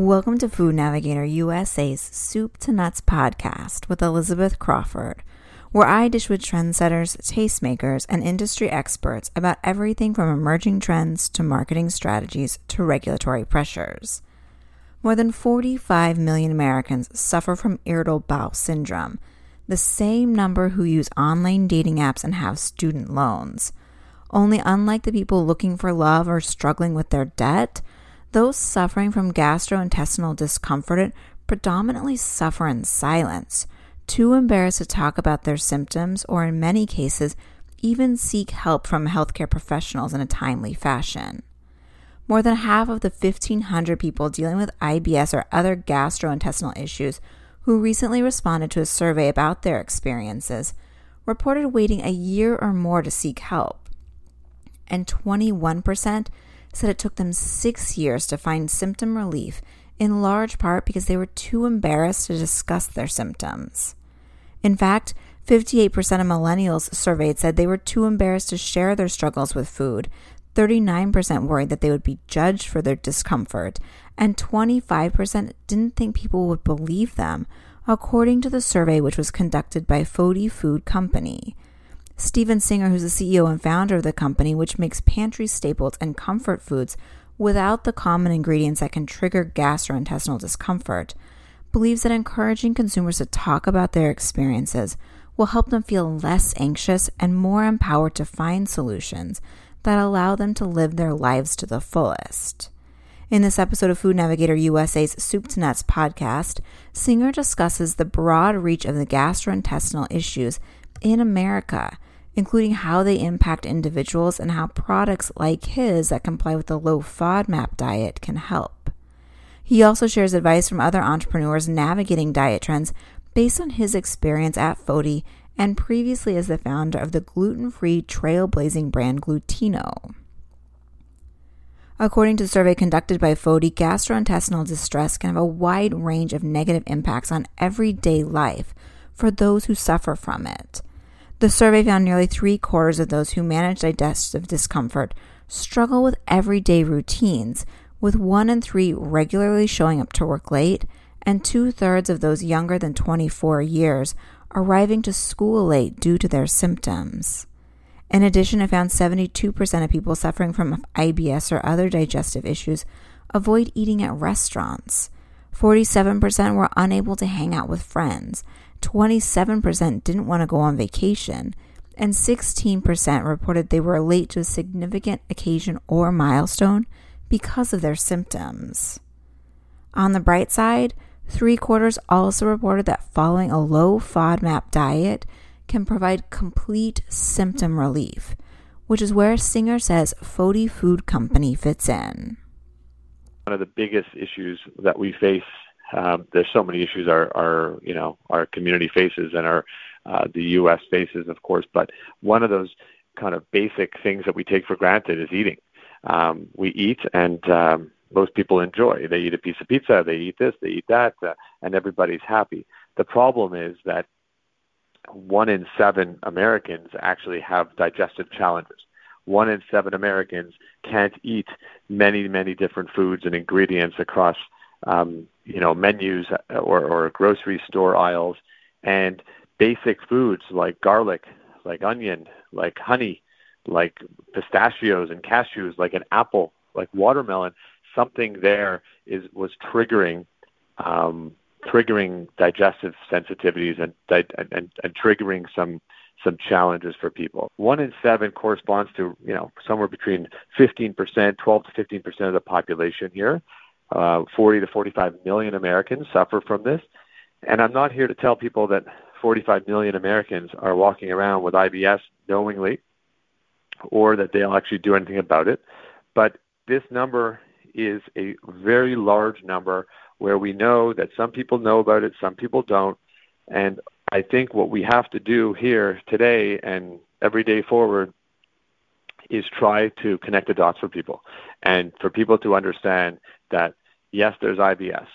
Welcome to Food Navigator USA's Soup to Nuts podcast with Elizabeth Crawford, where I dish with trendsetters, tastemakers, and industry experts about everything from emerging trends to marketing strategies to regulatory pressures. More than 45 million Americans suffer from irritable bowel syndrome, the same number who use online dating apps and have student loans. Only unlike the people looking for love or struggling with their debt, those suffering from gastrointestinal discomfort predominantly suffer in silence, too embarrassed to talk about their symptoms, or in many cases, even seek help from healthcare professionals in a timely fashion. More than half of the 1,500 people dealing with IBS or other gastrointestinal issues who recently responded to a survey about their experiences reported waiting a year or more to seek help. And 21% said it took them six years to find symptom relief, in large part because they were too embarrassed to discuss their symptoms. In fact, 58% of millennials surveyed said they were too embarrassed to share their struggles with food, 39% worried that they would be judged for their discomfort, and 25% didn't think people would believe them, according to the survey which was conducted by FODY Food Company. Steven Singer, who's the CEO and founder of the company, which makes pantry staples and comfort foods without the common ingredients that can trigger gastrointestinal discomfort, believes that encouraging consumers to talk about their experiences will help them feel less anxious and more empowered to find solutions that allow them to live their lives to the fullest. In this episode of Food Navigator USA's Soup to Nuts podcast, Singer discusses the broad reach of the gastrointestinal issues in America including how they impact individuals and how products like his that comply with the low FODMAP diet can help. He also shares advice from other entrepreneurs navigating diet trends based on his experience at FODY and previously as the founder of the gluten free trailblazing brand Glutino. According to a survey conducted by FODY, gastrointestinal distress can have a wide range of negative impacts on everyday life for those who suffer from it. The survey found nearly three quarters of those who manage digestive discomfort struggle with everyday routines, with one in three regularly showing up to work late, and two thirds of those younger than 24 years arriving to school late due to their symptoms. In addition, it found 72% of people suffering from IBS or other digestive issues avoid eating at restaurants. 47% were unable to hang out with friends, 27% didn't want to go on vacation, and 16% reported they were late to a significant occasion or milestone because of their symptoms. On the bright side, three quarters also reported that following a low FODMAP diet can provide complete symptom relief, which is where Singer says FODY Food Company fits in. One of the biggest issues that we face um, there's so many issues our, our you know our community faces and our uh, the U.S. faces, of course. But one of those kind of basic things that we take for granted is eating. Um, we eat, and um, most people enjoy. They eat a piece of pizza, they eat this, they eat that, uh, and everybody's happy. The problem is that one in seven Americans actually have digestive challenges. One in seven Americans can't eat many, many different foods and ingredients across um, you know menus or, or grocery store aisles and basic foods like garlic like onion like honey like pistachios and cashews like an apple like watermelon something there is was triggering um, triggering digestive sensitivities and, and and triggering some some challenges for people. One in seven corresponds to you know somewhere between 15%, 12 to 15% of the population here. Uh, 40 to 45 million Americans suffer from this. And I'm not here to tell people that 45 million Americans are walking around with IBS knowingly or that they'll actually do anything about it. But this number is a very large number where we know that some people know about it, some people don't. And I think what we have to do here today and every day forward is try to connect the dots for people and for people to understand that yes, there's IBS.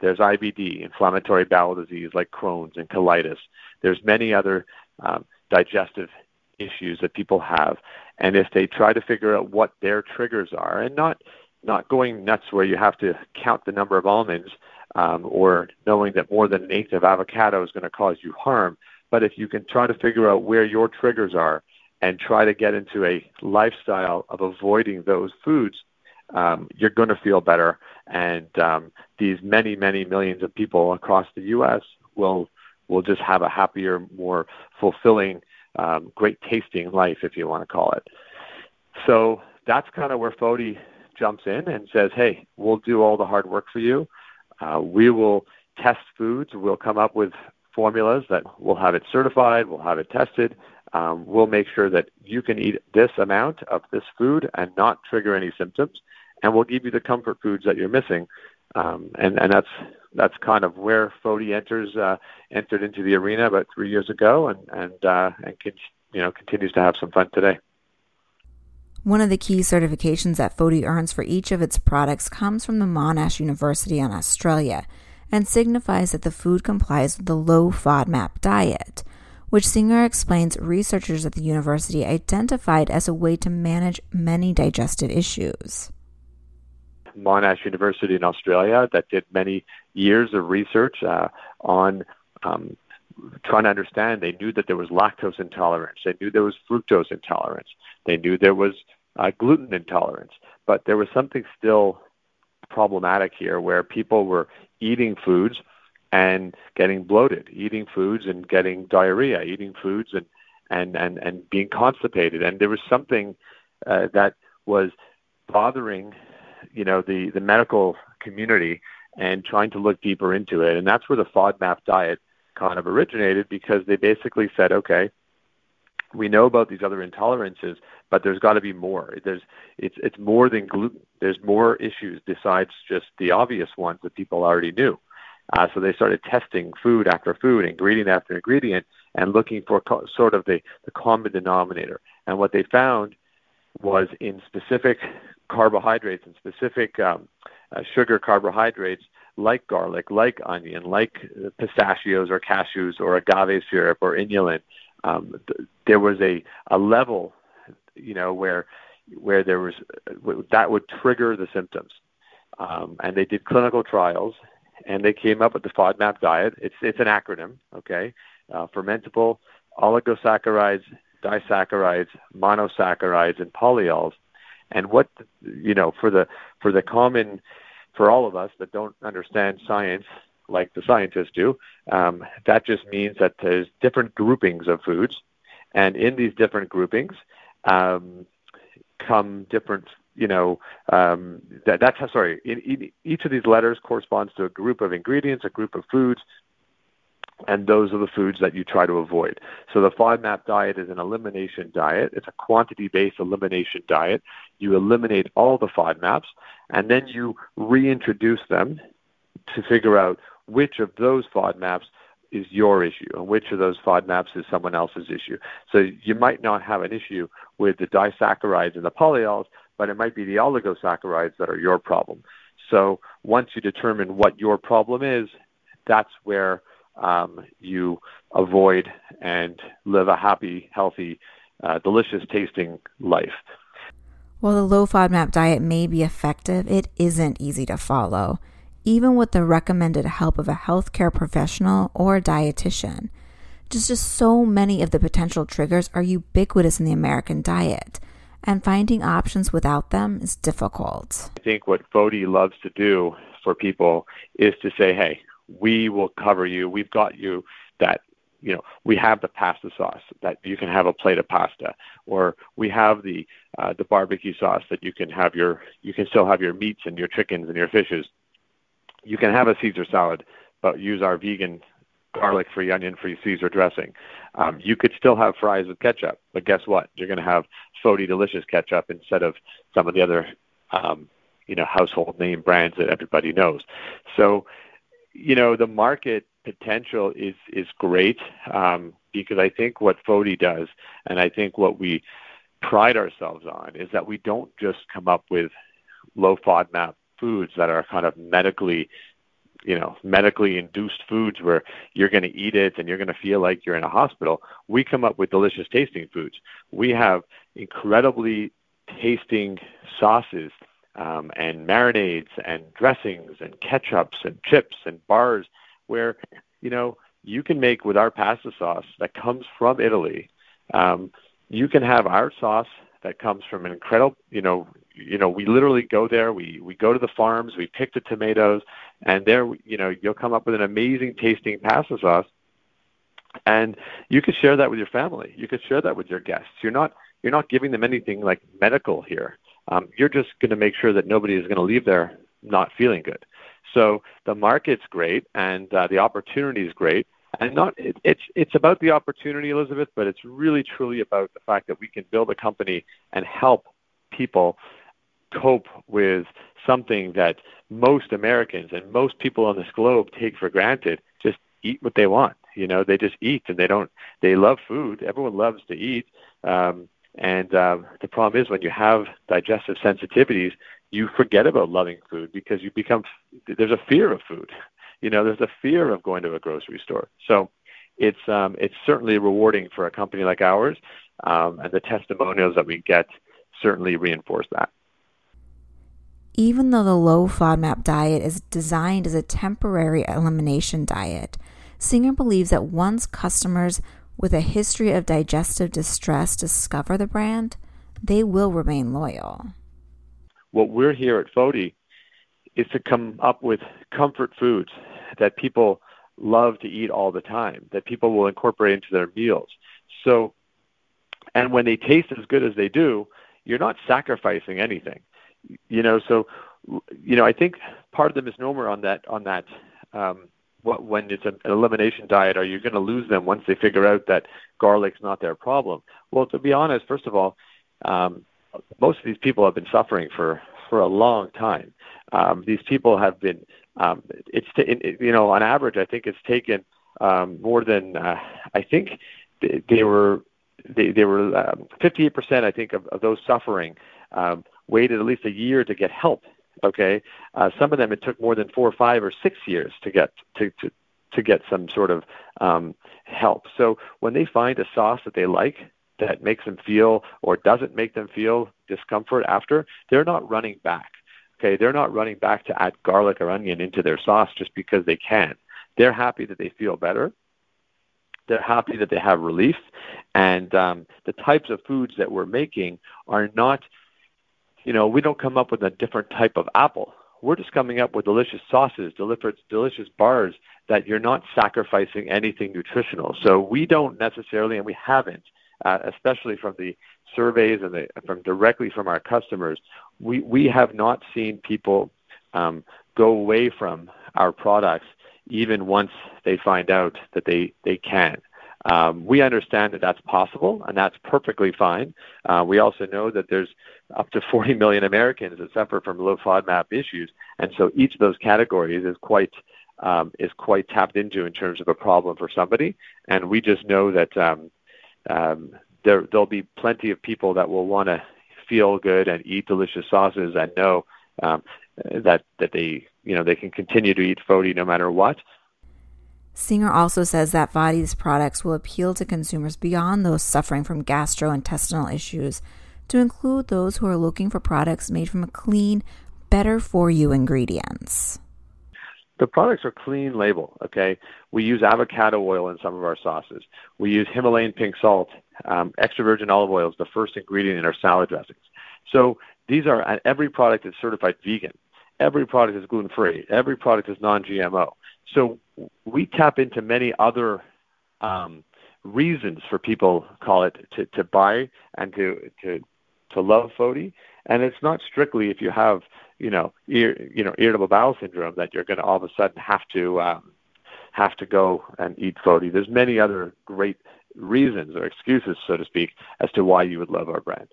There's IBD, inflammatory bowel disease like Crohn's and colitis. There's many other um, digestive issues that people have. And if they try to figure out what their triggers are, and not not going nuts where you have to count the number of almonds um, or knowing that more than an eighth of avocado is going to cause you harm. But if you can try to figure out where your triggers are and try to get into a lifestyle of avoiding those foods, um, you're going to feel better. And um, these many, many millions of people across the U.S. will will just have a happier, more fulfilling, um, great tasting life, if you want to call it. So that's kind of where FODY jumps in and says, "Hey, we'll do all the hard work for you. Uh, we will test foods. We'll come up with formulas that we'll have it certified. We'll have it tested. Um, we'll make sure that you can eat this amount of this food and not trigger any symptoms, and we'll give you the comfort foods that you're missing." Um, and and that's that's kind of where FODY enters uh, entered into the arena about three years ago, and and uh, and you know continues to have some fun today. One of the key certifications that FODY earns for each of its products comes from the Monash University in Australia and signifies that the food complies with the low FODMAP diet, which Singer explains researchers at the university identified as a way to manage many digestive issues. Monash University in Australia that did many years of research uh, on um, trying to understand. They knew that there was lactose intolerance. They knew there was fructose intolerance. They knew there was uh, gluten intolerance. But there was something still problematic here where people were eating foods and getting bloated, eating foods and getting diarrhea, eating foods and and and, and being constipated. And there was something uh, that was bothering, you know, the the medical community and trying to look deeper into it. And that's where the FODMAP diet kind of originated because they basically said, okay, we know about these other intolerances, but there's got to be more. There's it's it's more than gluten. There's more issues besides just the obvious ones that people already knew. Uh, so they started testing food after food, ingredient after ingredient, and looking for co- sort of the, the common denominator. And what they found was in specific carbohydrates and specific um, uh, sugar carbohydrates like garlic, like onion, like pistachios or cashews or agave syrup or inulin, um, th- there was a, a level, you know, where where there was that would trigger the symptoms. Um, and they did clinical trials, and they came up with the FODMAP diet. It's it's an acronym, okay? Uh, fermentable oligosaccharides, disaccharides, monosaccharides, and polyols. And what you know for the for the common for all of us that don't understand science, like the scientists do, um, that just means that there's different groupings of foods, and in these different groupings um, come different. You know, um, that, that's sorry. In, in, each of these letters corresponds to a group of ingredients, a group of foods, and those are the foods that you try to avoid. So the FODMAP diet is an elimination diet. It's a quantity-based elimination diet. You eliminate all the FODMAPs, and then you reintroduce them to figure out which of those FODMAPs is your issue and which of those FODMAPs is someone else's issue. So you might not have an issue with the disaccharides and the polyols, but it might be the oligosaccharides that are your problem. So once you determine what your problem is, that's where um, you avoid and live a happy, healthy, uh, delicious tasting life. While the low FODMAP diet may be effective, it isn't easy to follow even with the recommended help of a healthcare professional or a dietitian. Just, just so many of the potential triggers are ubiquitous in the American diet, and finding options without them is difficult. I think what FODY loves to do for people is to say, hey, we will cover you. We've got you that you know, we have the pasta sauce that you can have a plate of pasta, or we have the uh, the barbecue sauce that you can have your you can still have your meats and your chickens and your fishes you can have a Caesar salad, but use our vegan garlic free, onion free Caesar dressing. Um, you could still have fries with ketchup, but guess what? You're going to have FODY delicious ketchup instead of some of the other, um, you know, household name brands that everybody knows. So, you know, the market potential is is great um, because I think what FODY does, and I think what we pride ourselves on, is that we don't just come up with low FODMAP foods that are kind of medically you know medically induced foods where you're going to eat it and you're going to feel like you're in a hospital. We come up with delicious tasting foods. We have incredibly tasting sauces um, and marinades and dressings and ketchups and chips and bars, where you know you can make with our pasta sauce that comes from Italy. Um, you can have our sauce that comes from an incredible, you know, you know, we literally go there. We we go to the farms. We pick the tomatoes, and there, you know, you'll come up with an amazing tasting pasta sauce, and you could share that with your family. You could share that with your guests. You're not you're not giving them anything like medical here. Um, you're just going to make sure that nobody is going to leave there not feeling good. So the market's great, and uh, the opportunity is great, and not it, it's it's about the opportunity, Elizabeth, but it's really truly about the fact that we can build a company and help people cope with something that most Americans and most people on this globe take for granted. Just eat what they want. You know, they just eat and they don't. They love food. Everyone loves to eat. Um, and uh, the problem is when you have digestive sensitivities, you forget about loving food because you become there's a fear of food. You know, there's a fear of going to a grocery store. So it's um, it's certainly rewarding for a company like ours, um, and the testimonials that we get certainly reinforce that. Even though the low FODMAP diet is designed as a temporary elimination diet, Singer believes that once customers with a history of digestive distress discover the brand, they will remain loyal. What we're here at FODY is to come up with comfort foods that people love to eat all the time, that people will incorporate into their meals. So, and when they taste as good as they do, you're not sacrificing anything you know, so you know, I think part of the misnomer on that on that um, what, when it's an elimination diet, are you going to lose them once they figure out that garlic's not their problem? Well, to be honest, first of all, um, most of these people have been suffering for for a long time. Um, these people have been, um, it's t- it, you know, on average, I think it's taken um, more than uh, I think they, they were they, they were um, 58% I think of, of those suffering um, waited at least a year to get help. Okay, uh, some of them it took more than four, or five, or six years to get to to to get some sort of um, help. So when they find a sauce that they like that makes them feel or doesn't make them feel discomfort after, they're not running back. Okay, they're not running back to add garlic or onion into their sauce just because they can. They're happy that they feel better. They're happy that they have relief, and um, the types of foods that we're making are not you know, we don't come up with a different type of apple. We're just coming up with delicious sauces, delicious, delicious bars that you're not sacrificing anything nutritional. So we don't necessarily, and we haven't, uh, especially from the surveys and the, from directly from our customers, we, we have not seen people um, go away from our products even once they find out that they, they can. Um, we understand that that's possible, and that's perfectly fine. Uh, we also know that there's up to 40 million Americans that suffer from low FODMAP issues, and so each of those categories is quite um, is quite tapped into in terms of a problem for somebody. And we just know that um, um, there there'll be plenty of people that will want to feel good and eat delicious sauces and know um, that that they you know they can continue to eat FODY no matter what. Singer also says that FODY's products will appeal to consumers beyond those suffering from gastrointestinal issues to include those who are looking for products made from clean, better for you ingredients. The products are clean label, okay? We use avocado oil in some of our sauces. We use Himalayan pink salt. Um, extra virgin olive oil is the first ingredient in our salad dressings. So these are, every product is certified vegan. Every product is gluten free. Every product is non GMO. So we tap into many other um, reasons for people call it to, to buy and to to to love FODY. And it's not strictly if you have you know ir- you know irritable bowel syndrome that you're going to all of a sudden have to um, have to go and eat FODY. There's many other great reasons or excuses, so to speak, as to why you would love our brand.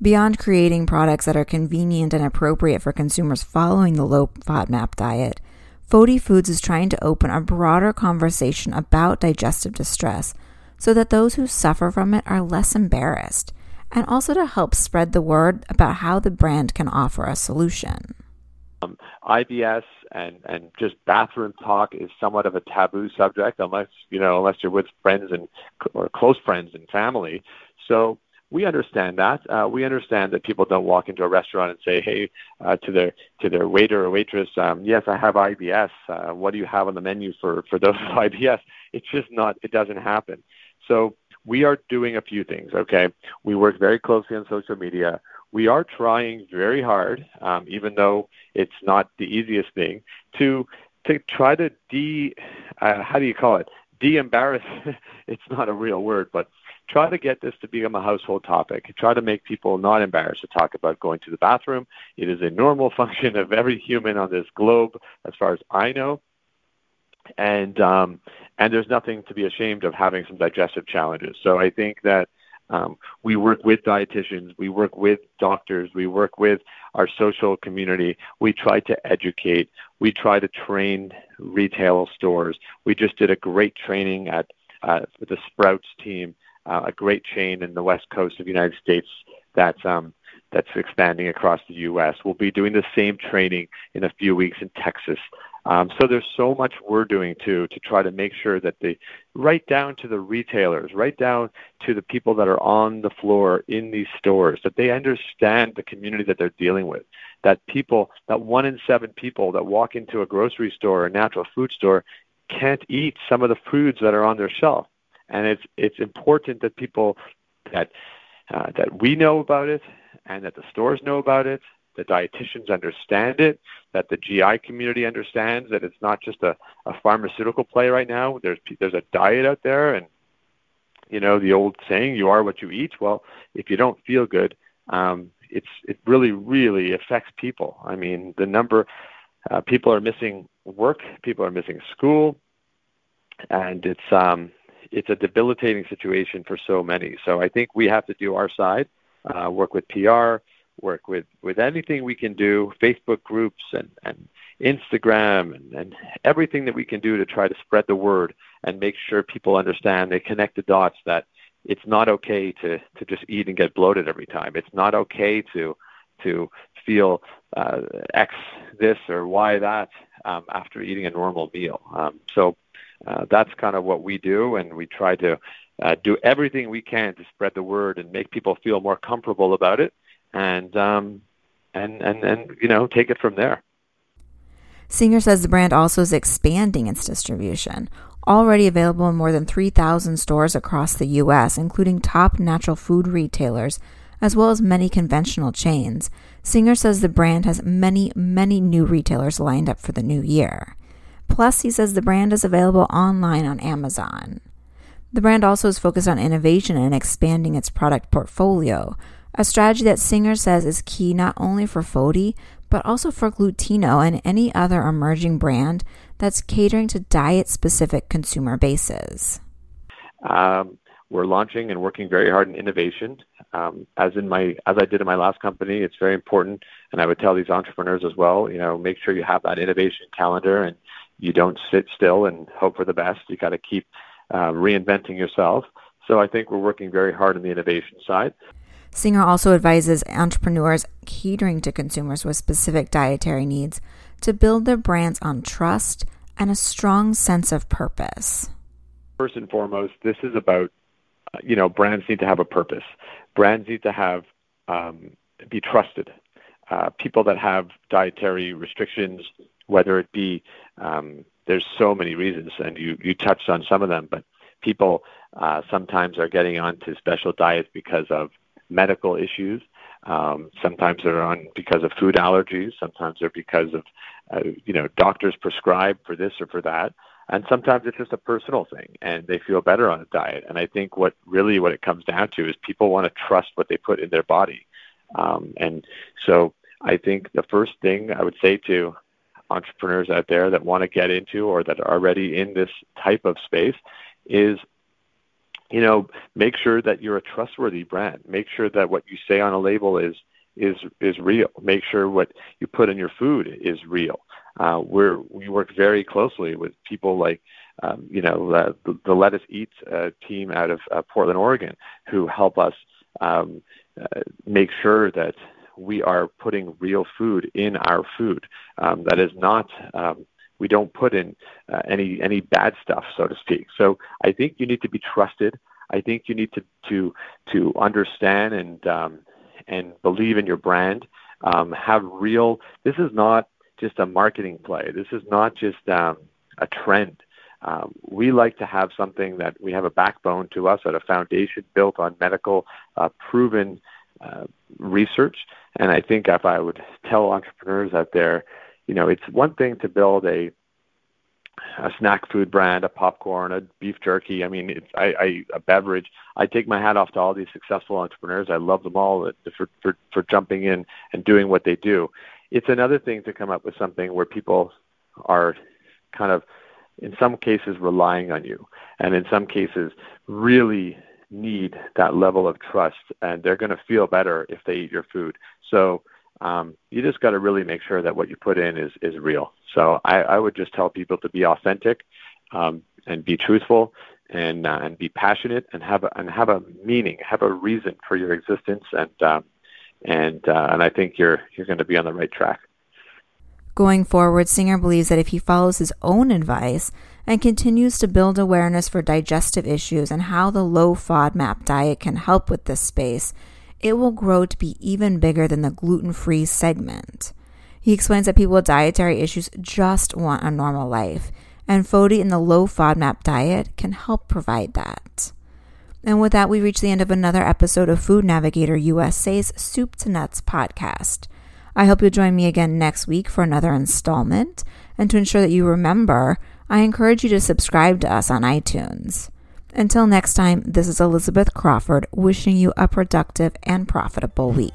Beyond creating products that are convenient and appropriate for consumers following the low FODMAP diet, FODY Foods is trying to open a broader conversation about digestive distress so that those who suffer from it are less embarrassed, and also to help spread the word about how the brand can offer a solution. Um, IBS and, and just bathroom talk is somewhat of a taboo subject unless you know unless you're with friends and or close friends and family. So we understand that. Uh, we understand that people don't walk into a restaurant and say, "Hey," uh, to their to their waiter or waitress, um, "Yes, I have IBS. Uh, what do you have on the menu for for those IBS?" It's just not. It doesn't happen. So we are doing a few things. Okay, we work very closely on social media. We are trying very hard, um, even though it's not the easiest thing, to to try to de uh, how do you call it de-embarrass. it's not a real word, but try to get this to become a household topic. Try to make people not embarrassed to talk about going to the bathroom. It is a normal function of every human on this globe, as far as I know. And um, and there's nothing to be ashamed of having some digestive challenges. So I think that um, we work with dietitians, we work with doctors, we work with our social community. We try to educate, we try to train retail stores. We just did a great training at uh, the Sprouts team uh, a great chain in the west coast of the United States that's um, that's expanding across the U.S. We'll be doing the same training in a few weeks in Texas. Um, so there's so much we're doing too to try to make sure that they, right down to the retailers, right down to the people that are on the floor in these stores, that they understand the community that they're dealing with. That people, that one in seven people that walk into a grocery store or a natural food store can't eat some of the foods that are on their shelf and it's it's important that people that uh, that we know about it and that the stores know about it the dietitians understand it that the gi community understands that it's not just a, a pharmaceutical play right now. There's there's a diet out there and you know the old saying you are what you eat. Well if you don't feel good um, it's it really really affects people. I mean the number uh, people are missing work people are missing school and it's um it's a debilitating situation for so many. So I think we have to do our side, uh, work with PR, work with, with anything we can do, Facebook groups and, and Instagram and, and everything that we can do to try to spread the word and make sure people understand they connect the dots that it's not okay to, to just eat and get bloated every time. It's not okay to to feel uh, X this or Y that um, after eating a normal meal. Um, so uh, that's kind of what we do, and we try to uh, do everything we can to spread the word and make people feel more comfortable about it, and um, and and and you know take it from there. Singer says the brand also is expanding its distribution. Already available in more than 3,000 stores across the U.S., including top natural food retailers, as well as many conventional chains. Singer says the brand has many, many new retailers lined up for the new year. Plus, he says the brand is available online on Amazon. The brand also is focused on innovation and expanding its product portfolio, a strategy that Singer says is key not only for FODY, but also for Glutino and any other emerging brand that's catering to diet specific consumer bases. Um, we're launching and working very hard in innovation. Um, as in my as I did in my last company, it's very important, and I would tell these entrepreneurs as well. You know, make sure you have that innovation calendar and you don't sit still and hope for the best. You got to keep uh, reinventing yourself. So I think we're working very hard on the innovation side. Singer also advises entrepreneurs catering to consumers with specific dietary needs to build their brands on trust and a strong sense of purpose. First and foremost, this is about, uh, you know, brands need to have a purpose. Brands need to have, um, be trusted. Uh, people that have dietary restrictions, whether it be um, there's so many reasons, and you you touched on some of them, but people uh, sometimes are getting onto special diets because of medical issues. Um, sometimes they're on because of food allergies. Sometimes they're because of uh, you know doctors prescribe for this or for that. And sometimes it's just a personal thing, and they feel better on a diet. And I think what really what it comes down to is people want to trust what they put in their body. Um, and so I think the first thing I would say to entrepreneurs out there that want to get into or that are already in this type of space is you know make sure that you're a trustworthy brand. Make sure that what you say on a label is is is real. Make sure what you put in your food is real. Uh, we're we work very closely with people like um, you know uh, the, the Let Us Eat uh, team out of uh, Portland, Oregon, who help us um, uh, make sure that we are putting real food in our food. Um, that is not um, we don't put in uh, any any bad stuff, so to speak. So I think you need to be trusted. I think you need to to to understand and um, and believe in your brand. Um, have real. This is not just a marketing play. This is not just um, a trend. Um, we like to have something that we have a backbone to us, at a foundation built on medical uh, proven uh, research. And I think if I would tell entrepreneurs out there, you know, it's one thing to build a a snack food brand, a popcorn, a beef jerky. I mean, it's I, I a beverage. I take my hat off to all these successful entrepreneurs. I love them all for for for jumping in and doing what they do. It's another thing to come up with something where people are kind of in some cases relying on you and in some cases really need that level of trust and they're going to feel better if they eat your food. So um, you just got to really make sure that what you put in is is real. So i, I would just tell people to be authentic um, and be truthful and uh, and be passionate and have a and have a meaning have a reason for your existence and um, and uh, and i think you're you're going to be on the right track. Going forward, Singer believes that if he follows his own advice and continues to build awareness for digestive issues and how the low FODMAP diet can help with this space, it will grow to be even bigger than the gluten free segment. He explains that people with dietary issues just want a normal life, and FODY and the low FODMAP diet can help provide that. And with that, we reach the end of another episode of Food Navigator USA's Soup to Nuts podcast. I hope you'll join me again next week for another installment. And to ensure that you remember, I encourage you to subscribe to us on iTunes. Until next time, this is Elizabeth Crawford wishing you a productive and profitable week.